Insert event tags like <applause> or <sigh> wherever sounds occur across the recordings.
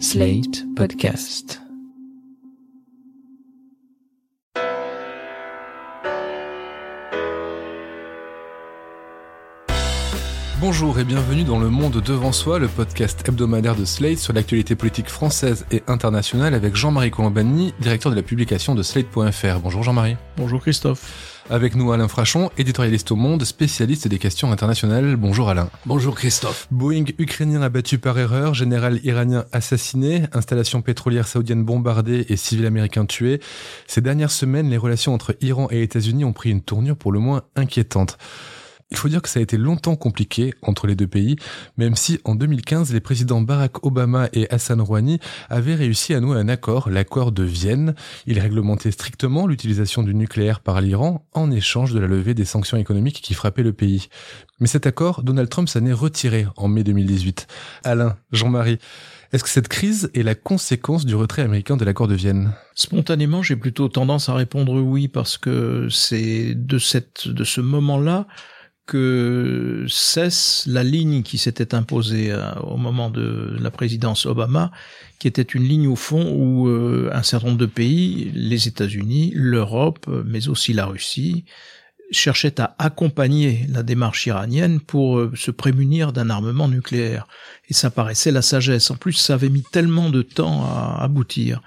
Slate Podcast. Bonjour et bienvenue dans Le Monde Devant Soi, le podcast hebdomadaire de Slate sur l'actualité politique française et internationale avec Jean-Marie Colombani, directeur de la publication de Slate.fr. Bonjour Jean-Marie. Bonjour Christophe. Avec nous Alain Frachon, éditorialiste au Monde, spécialiste des questions internationales. Bonjour Alain. Bonjour Christophe. Boeing ukrainien abattu par erreur, général iranien assassiné, installation pétrolière saoudienne bombardée et civils américains tués. Ces dernières semaines, les relations entre Iran et États-Unis ont pris une tournure pour le moins inquiétante. Il faut dire que ça a été longtemps compliqué entre les deux pays, même si en 2015, les présidents Barack Obama et Hassan Rouhani avaient réussi à nouer un accord, l'accord de Vienne. Il réglementait strictement l'utilisation du nucléaire par l'Iran en échange de la levée des sanctions économiques qui frappaient le pays. Mais cet accord, Donald Trump s'en est retiré en mai 2018. Alain, Jean-Marie, est-ce que cette crise est la conséquence du retrait américain de l'accord de Vienne? Spontanément, j'ai plutôt tendance à répondre oui parce que c'est de cette de ce moment-là que cesse la ligne qui s'était imposée euh, au moment de la présidence Obama, qui était une ligne au fond où euh, un certain nombre de pays, les États-Unis, l'Europe, mais aussi la Russie, cherchaient à accompagner la démarche iranienne pour euh, se prémunir d'un armement nucléaire. Et ça paraissait la sagesse. En plus, ça avait mis tellement de temps à aboutir.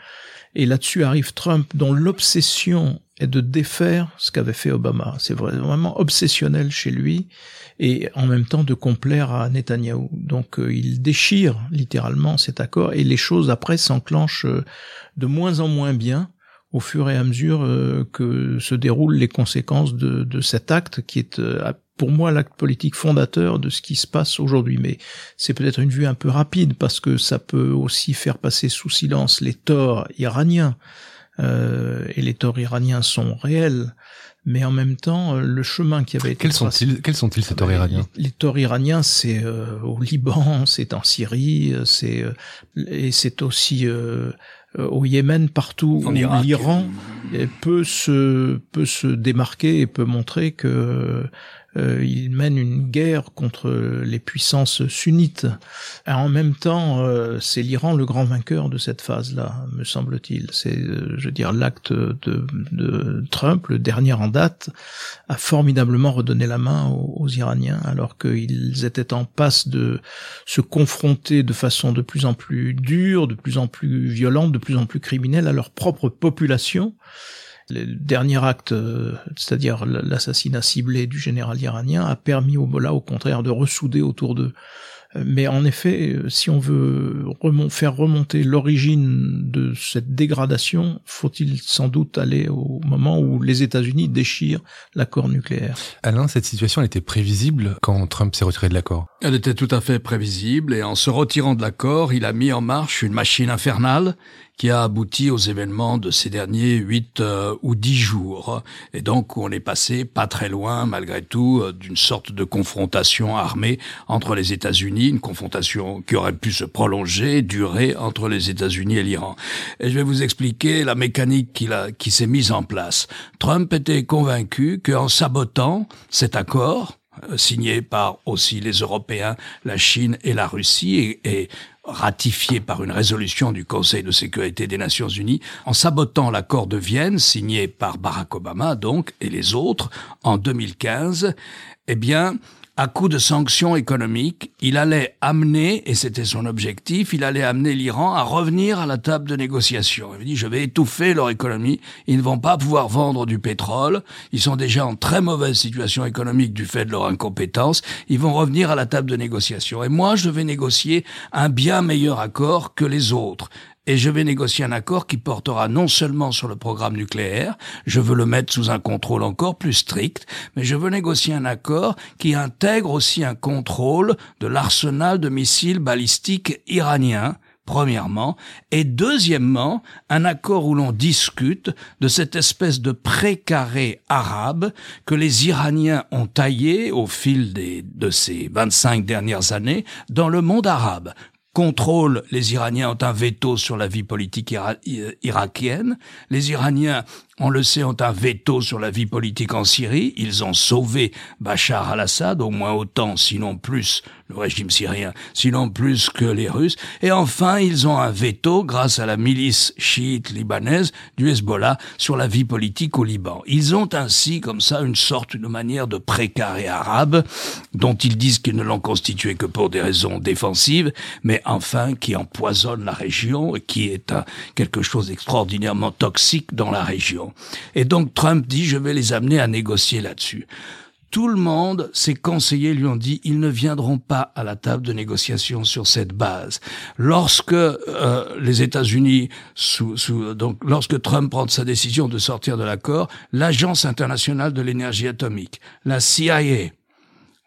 Et là-dessus arrive Trump, dont l'obsession et de défaire ce qu'avait fait Obama. C'est vraiment obsessionnel chez lui et en même temps de complaire à Netanyahou. Donc euh, il déchire littéralement cet accord et les choses après s'enclenchent euh, de moins en moins bien au fur et à mesure euh, que se déroulent les conséquences de cet acte qui est pour moi l'acte politique fondateur de ce qui se passe aujourd'hui. Mais c'est peut-être une vue un peu rapide parce que ça peut aussi faire passer sous silence les torts iraniens. Euh, et les torts iraniens sont réels, mais en même temps, euh, le chemin qui avait été quels sont-ils Quels sont-ils ces torts iraniens les, torts iraniens, c'est euh, au Liban, c'est en Syrie, c'est et c'est aussi au Yémen, partout où l'Iran peut se peut se démarquer et peut montrer que euh, il mène une guerre contre les puissances sunnites. En même temps, euh, c'est l'Iran le grand vainqueur de cette phase-là, me semble-t-il. C'est, euh, je veux dire, l'acte de, de, Trump, le dernier en date, a formidablement redonné la main aux, Iraniens, alors qu'ils étaient en passe de se confronter de façon de plus en plus dure, de plus en plus violente, de plus en plus criminelle à leur propre population. Le dernier acte, euh, c'est-à-dire l'assassinat ciblé du général iranien, a permis au Bola, au contraire, de ressouder autour d'eux. Euh, mais en effet, euh, si on veut faire remonter l'origine de cette dégradation, faut-il sans doute aller au moment où les États-Unis déchirent l'accord nucléaire. Alain, cette situation était prévisible quand Trump s'est retiré de l'accord? Elle était tout à fait prévisible et en se retirant de l'accord, il a mis en marche une machine infernale qui a abouti aux événements de ces derniers huit euh, ou dix jours. Et donc, on est passé pas très loin, malgré tout, euh, d'une sorte de confrontation armée entre les États-Unis, une confrontation qui aurait pu se prolonger, durer entre les États-Unis et l'Iran. Et je vais vous expliquer la mécanique qui, qui s'est mise en place. Trump était convaincu qu'en sabotant cet accord, signé par aussi les Européens, la Chine et la Russie, et, ratifié par une résolution du Conseil de sécurité des Nations Unies, en sabotant l'accord de Vienne, signé par Barack Obama donc, et les autres, en 2015, eh bien, à coup de sanctions économiques, il allait amener, et c'était son objectif, il allait amener l'Iran à revenir à la table de négociation. Il dit, je vais étouffer leur économie, ils ne vont pas pouvoir vendre du pétrole, ils sont déjà en très mauvaise situation économique du fait de leur incompétence, ils vont revenir à la table de négociation. Et moi, je vais négocier un bien meilleur accord que les autres et je vais négocier un accord qui portera non seulement sur le programme nucléaire, je veux le mettre sous un contrôle encore plus strict, mais je veux négocier un accord qui intègre aussi un contrôle de l'arsenal de missiles balistiques iraniens, premièrement, et deuxièmement, un accord où l'on discute de cette espèce de précaré arabe que les Iraniens ont taillé au fil de ces 25 dernières années dans le monde arabe contrôle, les Iraniens ont un veto sur la vie politique irakienne. Les Iraniens on le sait, ont un veto sur la vie politique en Syrie. Ils ont sauvé Bachar al-Assad, au moins autant, sinon plus, le régime syrien, sinon plus que les Russes. Et enfin, ils ont un veto, grâce à la milice chiite libanaise du Hezbollah, sur la vie politique au Liban. Ils ont ainsi, comme ça, une sorte de manière de précaré arabe, dont ils disent qu'ils ne l'ont constitué que pour des raisons défensives, mais enfin qui empoisonne la région et qui est quelque chose d'extraordinairement toxique dans la région. Et donc Trump dit, je vais les amener à négocier là-dessus. Tout le monde, ses conseillers lui ont dit, ils ne viendront pas à la table de négociation sur cette base. Lorsque euh, les États-Unis, sous, donc lorsque Trump prend sa décision de sortir de l'accord, l'Agence internationale de l'énergie atomique, la CIA,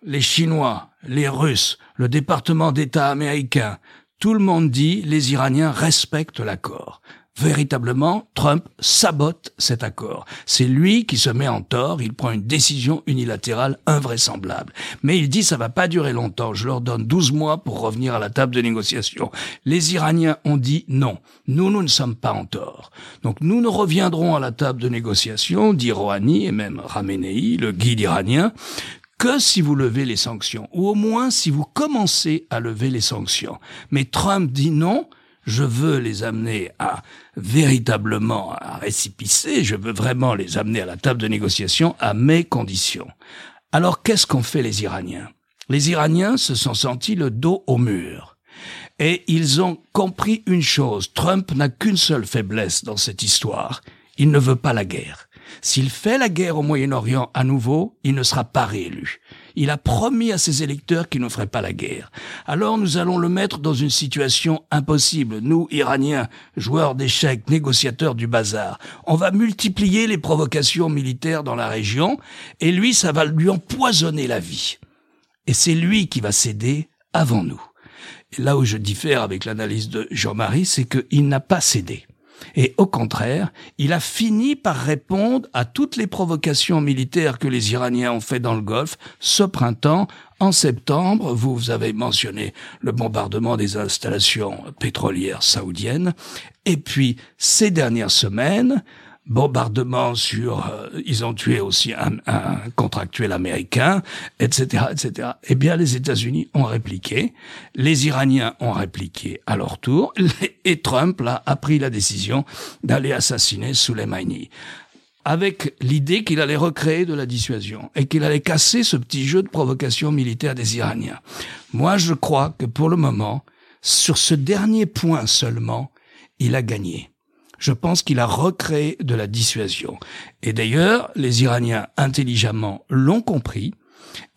les Chinois, les Russes, le département d'État américain, tout le monde dit les Iraniens respectent l'accord véritablement, Trump sabote cet accord. C'est lui qui se met en tort, il prend une décision unilatérale invraisemblable. Mais il dit ça va pas durer longtemps, je leur donne 12 mois pour revenir à la table de négociation. Les Iraniens ont dit non, nous, nous ne sommes pas en tort. Donc nous ne reviendrons à la table de négociation, dit Rouhani et même Ramenei, le guide iranien, que si vous levez les sanctions, ou au moins si vous commencez à lever les sanctions. Mais Trump dit non, je veux les amener à véritablement à récipicer, je veux vraiment les amener à la table de négociation à mes conditions. Alors qu'est-ce qu'ont fait les Iraniens? Les Iraniens se sont sentis le dos au mur. Et ils ont compris une chose, Trump n'a qu'une seule faiblesse dans cette histoire, il ne veut pas la guerre. S'il fait la guerre au Moyen-Orient à nouveau, il ne sera pas réélu. Il a promis à ses électeurs qu'il ne ferait pas la guerre. Alors nous allons le mettre dans une situation impossible. Nous, Iraniens, joueurs d'échecs, négociateurs du bazar, on va multiplier les provocations militaires dans la région, et lui, ça va lui empoisonner la vie. Et c'est lui qui va céder avant nous. Et là où je diffère avec l'analyse de Jean-Marie, c'est qu'il n'a pas cédé. Et au contraire, il a fini par répondre à toutes les provocations militaires que les Iraniens ont fait dans le Golfe ce printemps. En septembre, vous avez mentionné le bombardement des installations pétrolières saoudiennes. Et puis, ces dernières semaines, bombardement sur, euh, ils ont tué aussi un, un, contractuel américain, etc., etc. Eh bien, les États-Unis ont répliqué, les Iraniens ont répliqué à leur tour, <laughs> et Trump là a pris la décision d'aller assassiner Soleimani avec l'idée qu'il allait recréer de la dissuasion et qu'il allait casser ce petit jeu de provocation militaire des Iraniens. Moi, je crois que pour le moment, sur ce dernier point seulement, il a gagné je pense qu'il a recréé de la dissuasion. Et d'ailleurs, les Iraniens intelligemment l'ont compris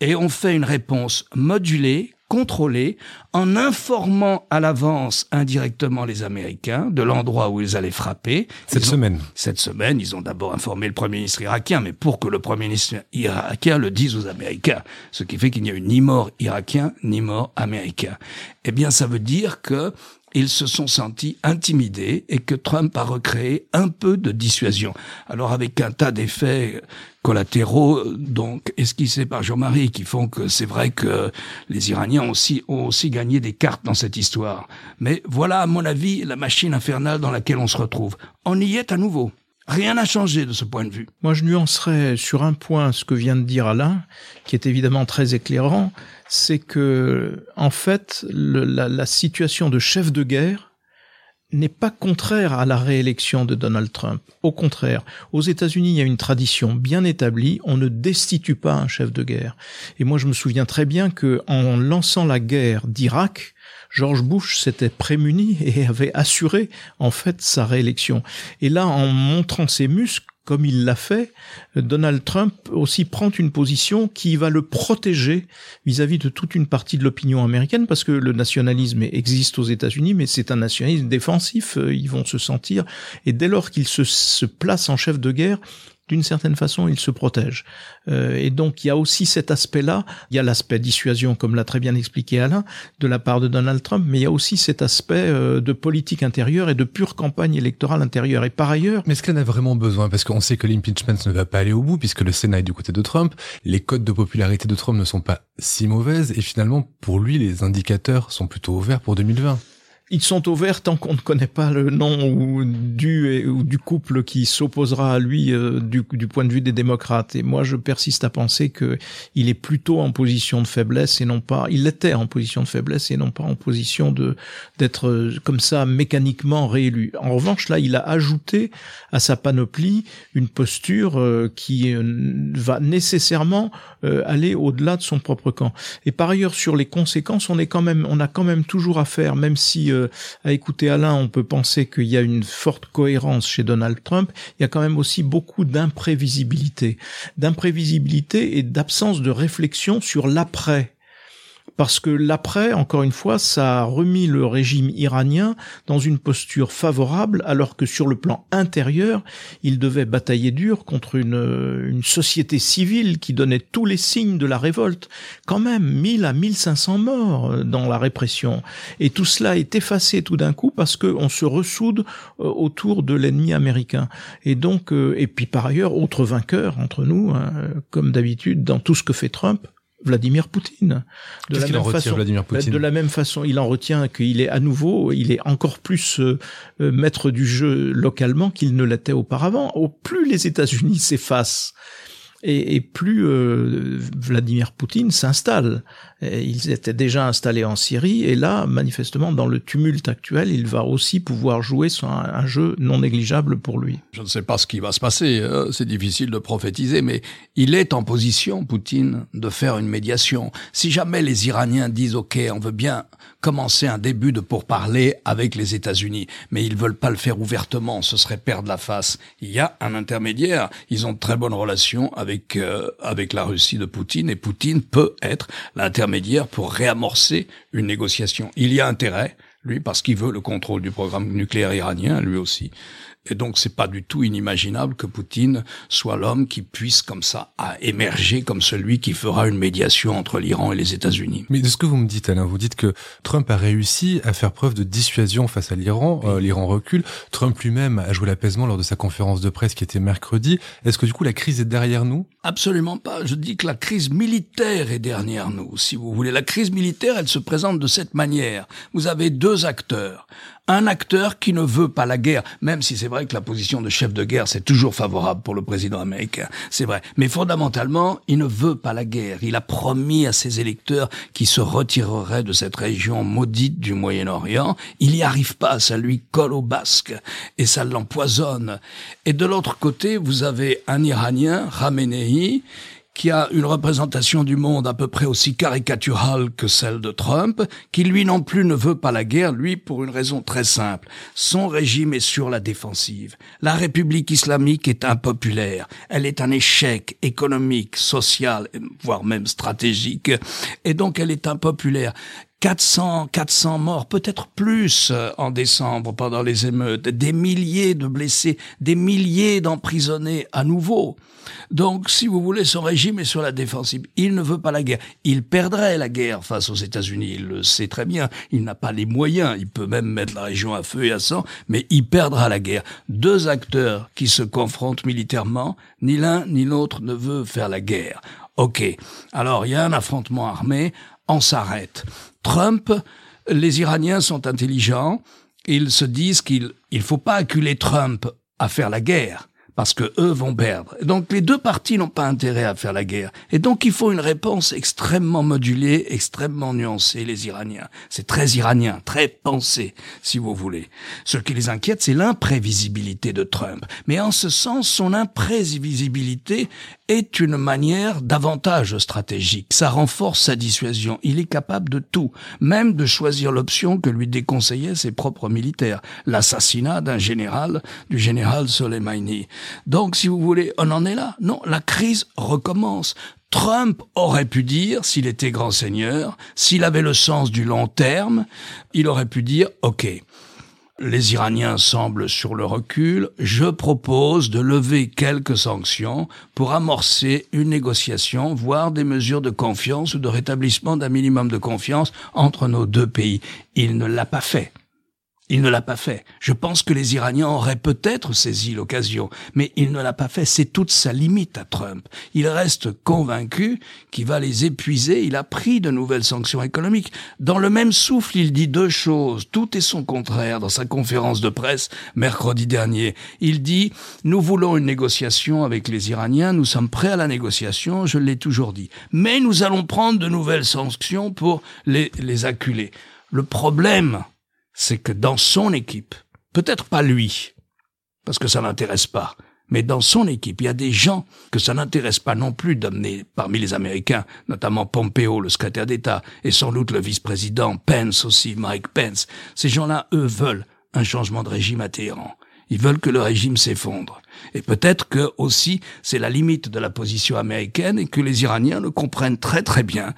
et ont fait une réponse modulée, contrôlée, en informant à l'avance indirectement les Américains de l'endroit où ils allaient frapper. Cette semaine. Cette semaine, ils ont d'abord informé le Premier ministre irakien, mais pour que le Premier ministre irakien le dise aux Américains. Ce qui fait qu'il n'y a eu ni mort irakien, ni mort américain. Eh bien, ça veut dire que ils se sont sentis intimidés et que Trump a recréé un peu de dissuasion. Alors avec un tas d'effets collatéraux, donc esquissés par Jean-Marie, qui font que c'est vrai que les Iraniens aussi, ont aussi gagné des cartes dans cette histoire. Mais voilà, à mon avis, la machine infernale dans laquelle on se retrouve. On y est à nouveau. Rien n'a changé de ce point de vue. Moi, je nuancerais sur un point ce que vient de dire Alain, qui est évidemment très éclairant, c'est que, en fait, la situation de chef de guerre n'est pas contraire à la réélection de Donald Trump. Au contraire, aux États-Unis, il y a une tradition bien établie, on ne destitue pas un chef de guerre. Et moi, je me souviens très bien que en lançant la guerre d'Irak, George Bush s'était prémuni et avait assuré en fait sa réélection. Et là, en montrant ses muscles, comme il l'a fait, Donald Trump aussi prend une position qui va le protéger vis-à-vis de toute une partie de l'opinion américaine, parce que le nationalisme existe aux États-Unis, mais c'est un nationalisme défensif, ils vont se sentir, et dès lors qu'il se, se place en chef de guerre, d'une certaine façon, il se protège. Euh, et donc, il y a aussi cet aspect-là. Il y a l'aspect dissuasion, comme l'a très bien expliqué Alain, de la part de Donald Trump, mais il y a aussi cet aspect euh, de politique intérieure et de pure campagne électorale intérieure. Et par ailleurs... Mais est-ce qu'elle a vraiment besoin? Parce qu'on sait que l'impeachment ne va pas aller au bout, puisque le Sénat est du côté de Trump. Les codes de popularité de Trump ne sont pas si mauvaises, et finalement, pour lui, les indicateurs sont plutôt ouverts pour 2020. Ils sont au vert tant qu'on ne connaît pas le nom ou du ou du couple qui s'opposera à lui euh, du, du, point de vue des démocrates. Et moi, je persiste à penser que il est plutôt en position de faiblesse et non pas. Il l'était en position de faiblesse et non pas en position de d'être euh, comme ça mécaniquement réélu. En revanche, là, il a ajouté à sa panoplie une posture euh, qui va nécessairement aller au-delà de son propre camp. Et par ailleurs, sur les conséquences, on est quand même, on a quand même toujours à faire, même si à écouter Alain, on peut penser qu'il y a une forte cohérence chez Donald Trump, il y a quand même aussi beaucoup d'imprévisibilité. D'imprévisibilité et d'absence de réflexion sur l'après parce que l'après, encore une fois, ça a remis le régime iranien dans une posture favorable, alors que sur le plan intérieur, il devait batailler dur contre une, société civile qui donnait tous les signes de la révolte. Quand même, 1000 à 1500 morts euh, dans la répression. Et tout cela est effacé tout d'un coup parce qu'on se ressoude euh, autour de l'ennemi américain. Et donc, euh, et puis par ailleurs, autre vainqueur entre nous, hein, comme d'habitude dans tout ce que fait Trump, Vladimir Poutine. De la même façon, Vladimir Poutine De la même façon, il en retient qu'il est à nouveau, il est encore plus euh, euh, maître du jeu localement qu'il ne l'était auparavant. Au plus les États-Unis <laughs> s'effacent et, plus euh, Vladimir Poutine s'installe. Ils étaient déjà installés en Syrie et là, manifestement, dans le tumulte actuel, il va aussi pouvoir jouer sur un, jeu non négligeable pour lui. Je ne sais pas ce qui va se passer, hein. c'est difficile de prophétiser, mais il est en position, Poutine, de faire une médiation. Si jamais les Iraniens disent OK, on veut bien commencer un début de pourparler avec les États-Unis, mais ils veulent pas le faire ouvertement, ce serait perdre la face. Il y a un intermédiaire, ils ont de très bonnes relations avec euh, avec la Russie de Poutine et Poutine peut être l'intermédiaire pour réamorcer une négociation. Il y a intérêt, lui, parce qu'il veut le contrôle du programme nucléaire iranien, lui aussi. Et donc, c'est pas du tout inimaginable que Poutine soit l'homme qui puisse, comme ça, à émerger comme celui qui fera une médiation entre l'Iran et les États-Unis. Mais de ce que vous me dites, Alain, vous dites que Trump a réussi à faire preuve de dissuasion face à l'Iran. Euh, L'Iran recule. Trump lui-même a joué l'apaisement lors de sa conférence de presse qui était mercredi. Est-ce que du coup, la crise est derrière nous? Absolument pas. Je dis que la crise militaire est derrière nous, si vous voulez. La crise militaire, elle se présente de cette manière. Vous avez deux acteurs un acteur qui ne veut pas la guerre, même si c'est vrai que la position de chef de guerre, c'est toujours favorable pour le président américain, c'est vrai. Mais fondamentalement, il ne veut pas la guerre. Il a promis à ses électeurs qu'il se retirerait de cette région maudite du Moyen-Orient. Il n'y arrive pas, ça lui colle au basque et ça l'empoisonne. Et de l'autre côté, vous avez un Iranien, Khamenei, qui a une représentation du monde à peu près aussi caricaturale que celle de Trump, qui lui non plus ne veut pas la guerre, lui pour une raison très simple. Son régime est sur la défensive. La République islamique est impopulaire. Elle est un échec économique, social, voire même stratégique, et donc elle est impopulaire. 400, 400 morts, peut-être plus euh, en décembre pendant les émeutes, des milliers de blessés, des milliers d'emprisonnés à nouveau. Donc, si vous voulez, son régime est sur la défensive. Il ne veut pas la guerre. Il perdrait la guerre face aux États-Unis. Il le sait très bien. Il n'a pas les moyens. Il peut même mettre la région à feu et à sang, mais il perdra la guerre. Deux acteurs qui se confrontent militairement, ni l'un ni l'autre ne veut faire la guerre. Ok. Alors, il y a un affrontement armé. On s'arrête. Trump, les Iraniens sont intelligents. Ils se disent qu'il ne faut pas acculer Trump à faire la guerre parce que eux vont perdre. Donc les deux parties n'ont pas intérêt à faire la guerre. Et donc il faut une réponse extrêmement modulée, extrêmement nuancée, les Iraniens. C'est très iranien, très pensé, si vous voulez. Ce qui les inquiète, c'est l'imprévisibilité de Trump. Mais en ce sens, son imprévisibilité est une manière d'avantage stratégique. Ça renforce sa dissuasion. Il est capable de tout, même de choisir l'option que lui déconseillaient ses propres militaires, l'assassinat d'un général, du général Soleimani. Donc, si vous voulez, on en est là. Non, la crise recommence. Trump aurait pu dire, s'il était grand seigneur, s'il avait le sens du long terme, il aurait pu dire, OK, les Iraniens semblent sur le recul, je propose de lever quelques sanctions pour amorcer une négociation, voire des mesures de confiance ou de rétablissement d'un minimum de confiance entre nos deux pays. Il ne l'a pas fait. Il ne l'a pas fait. Je pense que les Iraniens auraient peut-être saisi l'occasion, mais il ne l'a pas fait. C'est toute sa limite à Trump. Il reste convaincu qu'il va les épuiser. Il a pris de nouvelles sanctions économiques. Dans le même souffle, il dit deux choses. Tout est son contraire dans sa conférence de presse mercredi dernier. Il dit, nous voulons une négociation avec les Iraniens. Nous sommes prêts à la négociation. Je l'ai toujours dit. Mais nous allons prendre de nouvelles sanctions pour les, les acculer. Le problème, c'est que dans son équipe, peut-être pas lui, parce que ça n'intéresse pas, mais dans son équipe, il y a des gens que ça n'intéresse pas non plus d'amener parmi les Américains, notamment Pompeo, le secrétaire d'État, et sans doute le vice-président, Pence aussi, Mike Pence. Ces gens-là, eux, veulent un changement de régime à Téhéran. Ils veulent que le régime s'effondre. Et peut-être que aussi c'est la limite de la position américaine et que les Iraniens le comprennent très très bien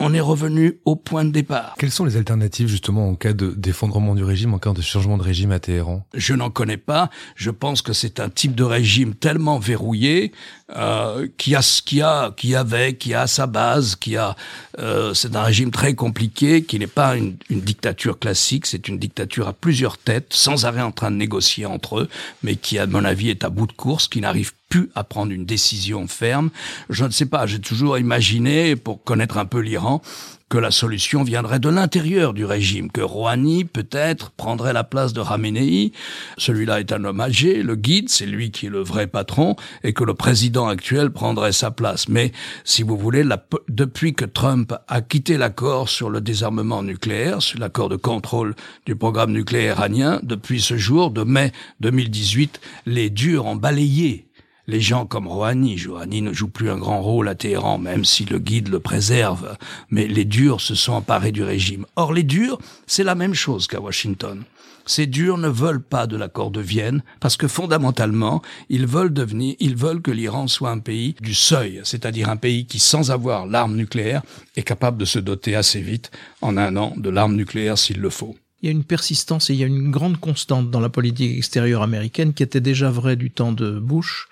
on est revenu au point de départ. Quelles sont les alternatives justement en cas de d'effondrement du régime, en cas de changement de régime à Téhéran? Je n'en connais pas. Je pense que c'est un type de régime tellement verrouillé euh, qui a ce qui a qui avait, qui a sa base, qui a. Euh, c'est un régime très compliqué, qui n'est pas une, une dictature classique. C'est une dictature à plusieurs têtes, sans arrêt en train de négocier entre eux, mais qui, à mon avis, est à bout de course, qui n'arrive pu à prendre une décision ferme. Je ne sais pas, j'ai toujours imaginé, pour connaître un peu l'Iran, que la solution viendrait de l'intérieur du régime, que Rouhani peut-être prendrait la place de Khamenei. Celui-là est un homme âgé, le guide, c'est lui qui est le vrai patron, et que le président actuel prendrait sa place. Mais si vous voulez, depuis que Trump a quitté l'accord sur le désarmement nucléaire, sur l'accord de contrôle du programme nucléaire iranien, depuis ce jour de mai 2018, les durs ont balayé les gens comme Rouhani, Rouhani ne joue plus un grand rôle à Téhéran, même si le guide le préserve, mais les durs se sont emparés du régime. Or, les durs, c'est la même chose qu'à Washington. Ces durs ne veulent pas de l'accord de Vienne parce que fondamentalement, ils veulent devenir, ils veulent que l'Iran soit un pays du seuil, c'est-à-dire un pays qui, sans avoir l'arme nucléaire, est capable de se doter assez vite, en un an, de l'arme nucléaire s'il le faut. Il y a une persistance et il y a une grande constante dans la politique extérieure américaine qui était déjà vraie du temps de Bush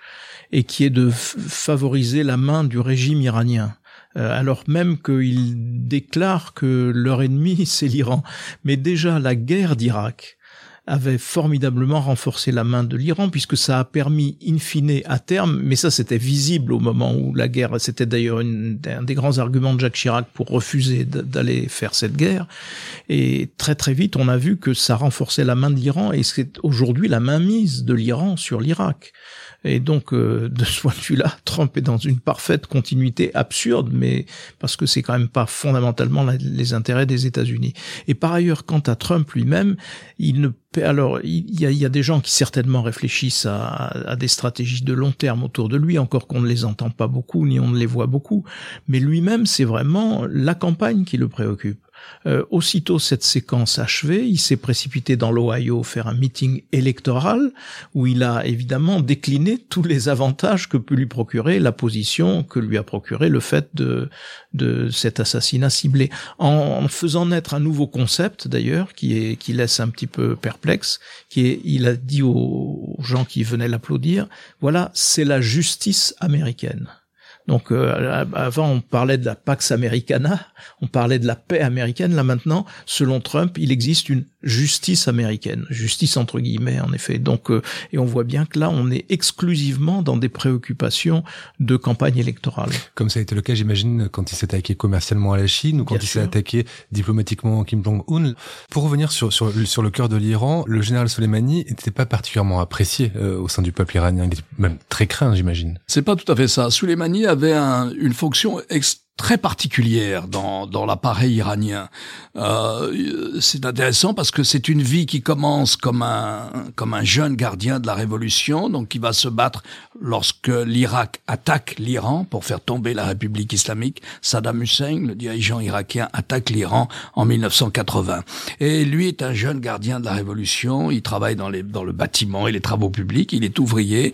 et qui est de favoriser la main du régime iranien euh, alors même qu'ils déclarent que leur ennemi <laughs> c'est l'Iran. Mais déjà la guerre d'Irak avait formidablement renforcé la main de l'Iran puisque ça a permis in fine à terme, mais ça c'était visible au moment où la guerre, c'était d'ailleurs un des grands arguments de Jacques Chirac pour refuser d'aller faire cette guerre. Et très très vite on a vu que ça renforçait la main de l'Iran et c'est aujourd'hui la mainmise de l'Iran sur l'Irak. Et donc, euh, de ce point de vue-là, Trump est dans une parfaite continuité absurde, mais parce que c'est quand même pas fondamentalement les intérêts des États-Unis. Et par ailleurs, quant à Trump lui-même, il ne alors, il y, a, des gens qui certainement réfléchissent à, à, des stratégies de long terme autour de lui, encore qu'on ne les entend pas beaucoup, ni on ne les voit beaucoup. Mais lui-même, c'est vraiment la campagne qui le préoccupe. Euh, aussitôt cette séquence achevée, il s'est précipité dans l'Ohio faire un meeting électoral où il a évidemment décliné tous les avantages que peut lui procurer la position que lui a procuré le fait de, de cet assassinat ciblé, en, faisant naître un nouveau concept d'ailleurs qui qui laisse un petit peu perplexe, qui est il a dit aux gens qui venaient l'applaudir, voilà, c'est la justice américaine. Donc euh, avant on parlait de la Pax Americana, on parlait de la paix américaine. Là maintenant, selon Trump, il existe une justice américaine, justice entre guillemets en effet. Donc euh, et on voit bien que là on est exclusivement dans des préoccupations de campagne électorale. Comme ça a été le cas, j'imagine, quand il s'est attaqué commercialement à la Chine ou quand il s'est attaqué diplomatiquement à Kim Jong-un. Pour revenir sur, sur, sur le cœur de l'Iran, le général Soleimani n'était pas particulièrement apprécié euh, au sein du peuple iranien. Il était même très craint, j'imagine. C'est pas tout à fait ça. Soleimani avait une fonction extrêmement très particulière dans, dans l'appareil iranien. Euh, c'est intéressant parce que c'est une vie qui commence comme un, comme un jeune gardien de la révolution, donc qui va se battre lorsque l'Irak attaque l'Iran pour faire tomber la République islamique. Saddam Hussein, le dirigeant irakien, attaque l'Iran en 1980. Et lui est un jeune gardien de la révolution, il travaille dans, les, dans le bâtiment et les travaux publics, il est ouvrier,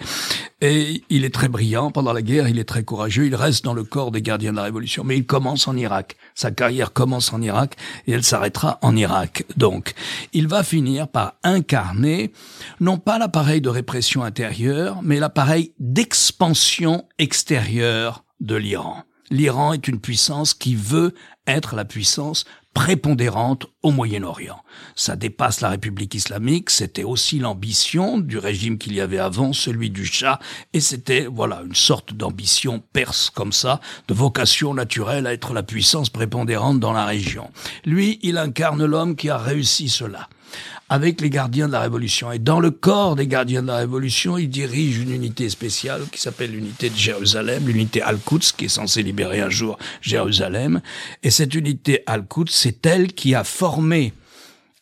et il est très brillant pendant la guerre, il est très courageux, il reste dans le corps des gardiens de la révolution mais il commence en Irak. Sa carrière commence en Irak et elle s'arrêtera en Irak. Donc, il va finir par incarner non pas l'appareil de répression intérieure, mais l'appareil d'expansion extérieure de l'Iran. L'Iran est une puissance qui veut être la puissance prépondérante au Moyen-Orient. Ça dépasse la République islamique, c'était aussi l'ambition du régime qu'il y avait avant, celui du Shah, et c'était, voilà, une sorte d'ambition perse comme ça, de vocation naturelle à être la puissance prépondérante dans la région. Lui, il incarne l'homme qui a réussi cela avec les gardiens de la Révolution. Et dans le corps des gardiens de la Révolution, il dirige une unité spéciale qui s'appelle l'unité de Jérusalem, l'unité Al-Quds, qui est censée libérer un jour Jérusalem. Et cette unité Al-Quds, c'est elle qui a formé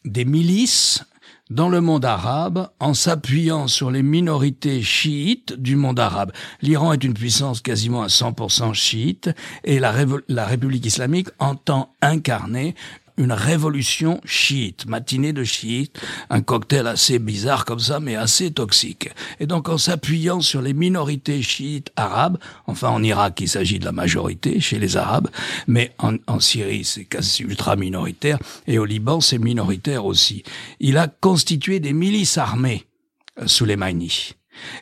des milices dans le monde arabe en s'appuyant sur les minorités chiites du monde arabe. L'Iran est une puissance quasiment à 100% chiite et la, la République islamique entend incarner une révolution chiite, matinée de chiite, un cocktail assez bizarre comme ça, mais assez toxique. Et donc en s'appuyant sur les minorités chiites arabes, enfin en Irak il s'agit de la majorité chez les Arabes, mais en, Syrie c'est quasi ultra minoritaire, et au Liban c'est minoritaire aussi. Il a constitué des milices armées euh, sous les Maïnis.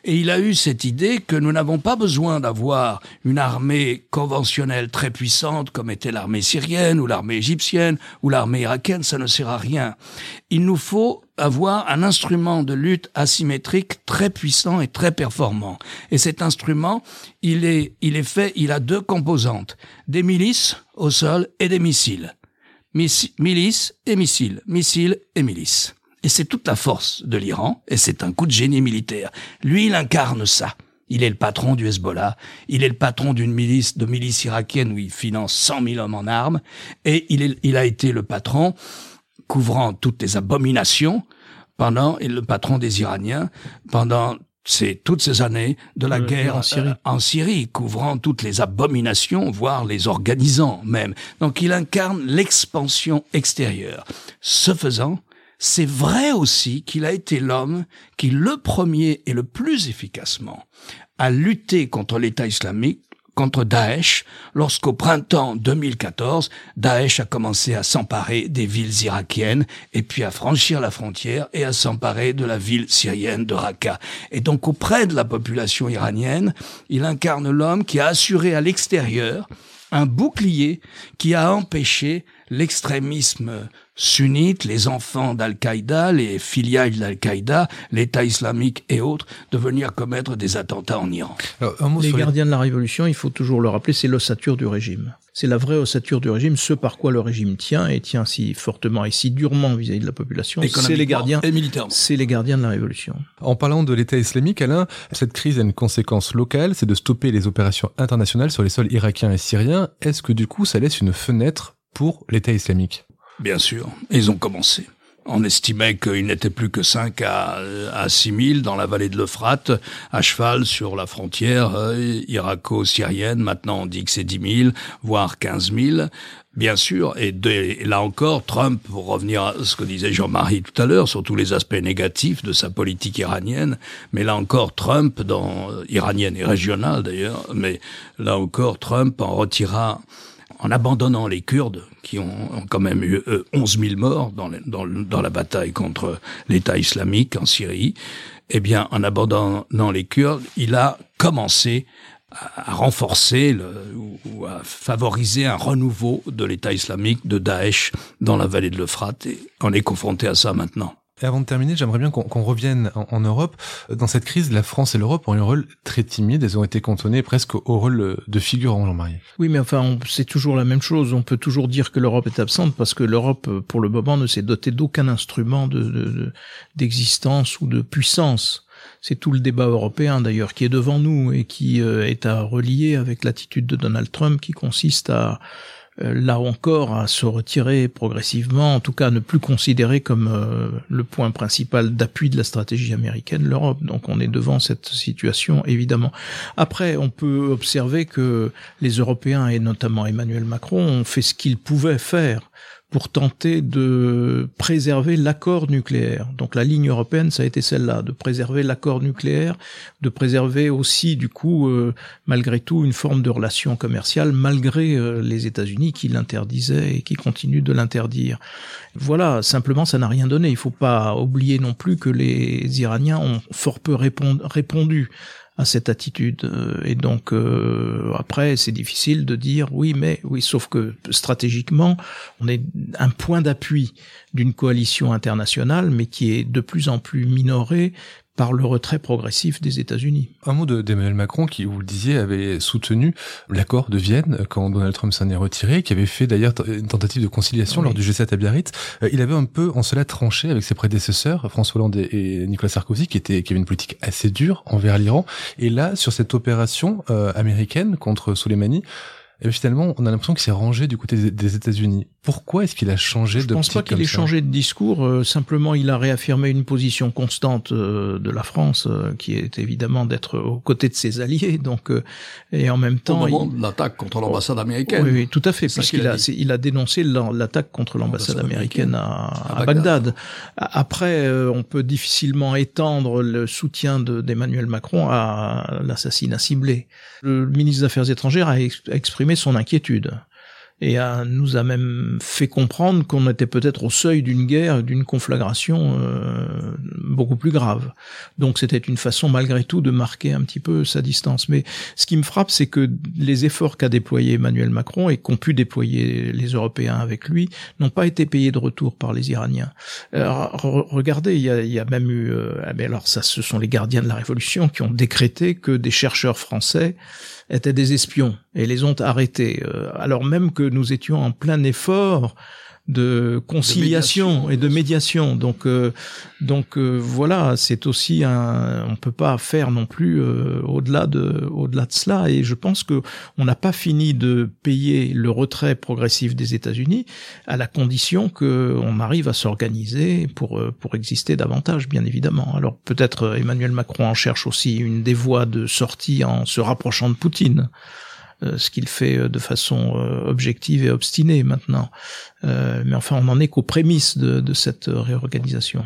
Et il a eu cette idée que nous n'avons pas besoin d'avoir une armée conventionnelle très puissante comme était l'armée syrienne ou l'armée égyptienne ou l'armée irakienne, ça ne sert à rien. Il nous faut avoir un instrument de lutte asymétrique très puissant et très performant. Et cet instrument, il est, il est fait, il a deux composantes. Des milices au sol et des missiles. milices et missiles. Missiles et milices. Et c'est toute la force de l'Iran, et c'est un coup de génie militaire. Lui, il incarne ça. Il est le patron du Hezbollah, il est le patron d'une milice, de milice irakienne où il finance 100 000 hommes en armes, et il, est, il a été le patron couvrant toutes les abominations pendant, et le patron des Iraniens pendant c'est toutes ces années de la guerre en Syrie. en Syrie, couvrant toutes les abominations, voire les organisant même. Donc il incarne l'expansion extérieure. Ce faisant, c'est vrai aussi qu'il a été l'homme qui, le premier et le plus efficacement, a lutté contre l'État islamique contre Daesh lorsqu'au printemps 2014, Daesh a commencé à s'emparer des villes irakiennes et puis à franchir la frontière et à s'emparer de la ville syrienne de Raqqa. Et donc auprès de la population iranienne, il incarne l'homme qui a assuré à l'extérieur un bouclier qui a empêché l'extrémisme sunnite, les enfants d'Al-Qaïda, les filiales d'Al-Qaïda, l'État islamique et autres, de venir commettre des attentats en Iran. les gardiens de la révolution, il faut toujours le rappeler, c'est l'ossature du régime. C'est la vraie ossature du régime, ce par quoi le régime tient et tient si fortement et si durement vis-à-vis de la population. C'est les gardiens, c'est les gardiens de la révolution. En parlant de l'État islamique, Alain, cette crise a une conséquence locale, c'est de stopper les opérations internationales sur les sols irakiens et syriens. Est-ce que du coup, ça laisse une fenêtre pour l'État islamique? Bien sûr, ils ont commencé. On estimait qu'il n'était plus que 5 à, à 6 000 dans la vallée de l'Euphrate, à cheval sur la frontière euh, irako-syrienne. Maintenant, on dit que c'est 10 000, voire 15 000. Bien sûr, et, là encore, Trump, pour revenir à ce que disait Jean-Marie tout à l'heure, sur tous les aspects négatifs de sa politique iranienne, mais là encore, Trump, dans iranienne et régionale d'ailleurs, mais là encore, Trump en retira en abandonnant les Kurdes, qui ont, quand même eu 11 000 morts dans, la bataille contre l'État islamique en Syrie, eh bien, en abandonnant les Kurdes, il a commencé à renforcer ou à favoriser un renouveau de l'État islamique de Daesh dans la vallée de l'Euphrate. Et on est confronté à ça maintenant. Avant de terminer, j'aimerais bien qu'on revienne en, Europe. Dans cette crise, la France et l'Europe ont eu un rôle très timide. Elles ont été cantonnées presque au rôle de figurant, Jean-Marie. Oui, mais enfin, c'est toujours la même chose. On peut toujours dire que l'Europe est absente parce que l'Europe, pour le moment, ne s'est dotée d'aucun instrument d'existence de, ou de puissance. C'est tout le débat européen d'ailleurs qui est devant nous et qui euh, est à relier avec l'attitude de Donald Trump qui consiste à là encore à se retirer progressivement, en tout cas ne plus considérer comme euh, le point principal d'appui de la stratégie américaine l'Europe. Donc on est devant cette situation évidemment. Après, on peut observer que les Européens et notamment Emmanuel Macron ont fait ce qu'ils pouvaient faire pour tenter de préserver l'accord nucléaire. Donc la ligne européenne, ça a été celle-là, de préserver l'accord nucléaire, de préserver aussi, du coup, euh, malgré tout, une forme de relation commerciale, malgré euh, les États-Unis qui l'interdisaient et qui continuent de l'interdire. Voilà, simplement, ça n'a rien donné. Il faut pas oublier non plus que les Iraniens ont fort peu répondu à cette attitude. Et donc après, c'est difficile de dire oui, mais oui, sauf que stratégiquement, on est un point d'appui d'une coalition internationale, mais qui est de plus en plus minorée par le retrait progressif des États-Unis. Un mot d'Emmanuel Macron qui, vous le disiez, avait soutenu l'accord de Vienne quand Donald Trump s'en est retiré, qui avait fait d'ailleurs une tentative de conciliation lors du G7 à Biarritz. Euh, il avait un peu en cela tranché avec ses prédécesseurs, François Hollande et Nicolas Sarkozy, qui, étaient, qui avaient une politique assez dure envers l'Iran. Et là, sur cette opération euh, américaine contre Soleimani, et finalement, on a l'impression qu'il s'est rangé du côté des États-Unis. Pourquoi est-ce qu'il a changé de Je pense pas qu'il ait changé de discours. Euh, simplement, il a réaffirmé une position constante euh, de la France, euh, qui est évidemment d'être aux côtés de ses alliés. <laughs> Donc, et en même temps, au moment de l'attaque contre l'ambassade américaine. Oui, oui, tout à fait, puisqu'il a, il a dénoncé l'attaque contre l'ambassade américaine à, à, Bagdad. Après, on peut difficilement étendre le soutien d'Emmanuel Macron à l'assassinat ciblé. Le ministre des Affaires étrangères a exprimé son inquiétude et a, nous a même fait comprendre qu'on était peut-être au seuil d'une guerre, d'une conflagration euh, beaucoup plus grave. Donc c'était une façon malgré tout de marquer un petit peu sa distance. Mais ce qui me frappe, c'est que les efforts qu'a déployé Emmanuel Macron et qu'ont pu déployer les Européens avec lui n'ont pas été payés de retour par les Iraniens. regardez, il y a, y a, même eu, euh, ah, alors ça, ce sont les gardiens de la révolution qui ont décrété que des chercheurs français étaient des espions et les ont arrêtés, euh, alors même que nous étions en plein effort de conciliation et de médiation. Donc, euh, donc euh, voilà, c'est aussi un. On peut pas faire non plus euh, au-delà de, au-delà de cela. Et je pense que on n'a pas fini de payer le retrait progressif des États-Unis à la condition que on arrive à s'organiser pour pour exister davantage, bien évidemment. Alors peut-être Emmanuel Macron en cherche aussi une des voies de sortie en se rapprochant de Poutine. Euh, ce qu'il fait euh, de façon euh, objective et obstinée maintenant. mais enfin, on n'en est qu'aux prémices de, de cette réorganisation.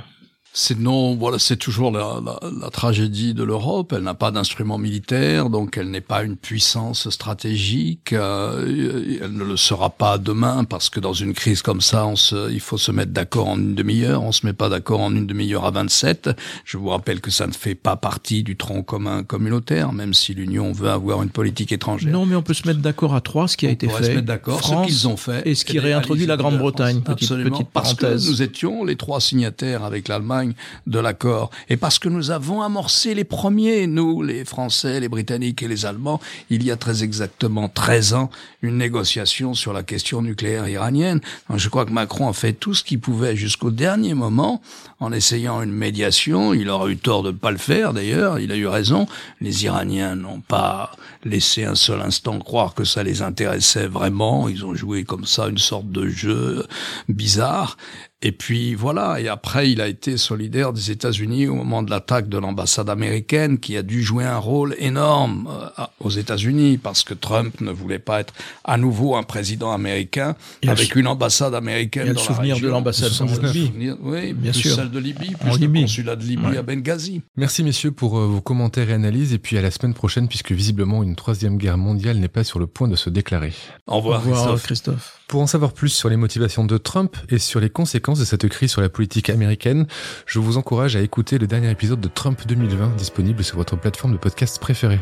C'est non, voilà, c'est toujours la, la, la, tragédie de l'Europe. Elle n'a pas d'instrument militaire, donc elle n'est pas une puissance stratégique. Euh, elle ne le sera pas demain parce que dans une crise comme ça, on se, il faut se mettre d'accord en une demi-heure. On se met pas d'accord en une demi-heure à 27. Je vous rappelle que ça ne fait pas partie du tronc commun communautaire, même si l'Union veut avoir une politique étrangère. Non, mais on peut se mettre d'accord à trois, ce qui a été fait. se mettre d'accord, ce qu'ils ont fait, et ce qui réintroduit la Grande-Bretagne. Petite, petite parce que nous étions les trois signataires avec l'Allemagne de l'accord. Et parce que nous avons amorcé les premiers, nous, les Français, les Britanniques et les Allemands, il y a très exactement 13 ans, une négociation sur la question nucléaire iranienne. je crois que Macron a fait tout ce qu'il pouvait jusqu'au dernier moment en essayant une médiation. Il aurait eu tort de ne pas le faire, d'ailleurs. Il a eu raison. Les Iraniens n'ont pas laissé un seul instant croire que ça les intéressait vraiment. Ils ont joué comme ça une sorte de jeu bizarre. Et puis voilà, et après il a été solidaire des États-Unis au moment de l'attaque de l'ambassade américaine qui a dû jouer un rôle énorme euh, aux États-Unis parce que Trump ne voulait pas être à nouveau un président américain avec une ambassade américaine. Il y a le souvenir de l'ambassade de Libye. Oui, bien sûr. celle de Libye, plus en le consulat de Libye à Benghazi. Merci messieurs pour euh, vos commentaires et analyses et puis à la semaine prochaine puisque visiblement une troisième guerre mondiale n'est pas sur le point de se déclarer. Au revoir, Au revoir Christophe. Pour en savoir plus sur les motivations de Trump et sur les conséquences de cette crise sur la politique américaine, je vous encourage à écouter le dernier épisode de Trump 2020 disponible sur votre plateforme de podcast préférée.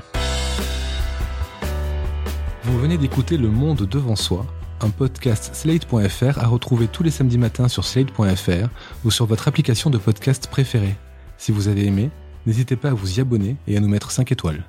Vous venez d'écouter Le Monde devant soi, un podcast slate.fr à retrouver tous les samedis matins sur slate.fr ou sur votre application de podcast préférée. Si vous avez aimé, n'hésitez pas à vous y abonner et à nous mettre 5 étoiles.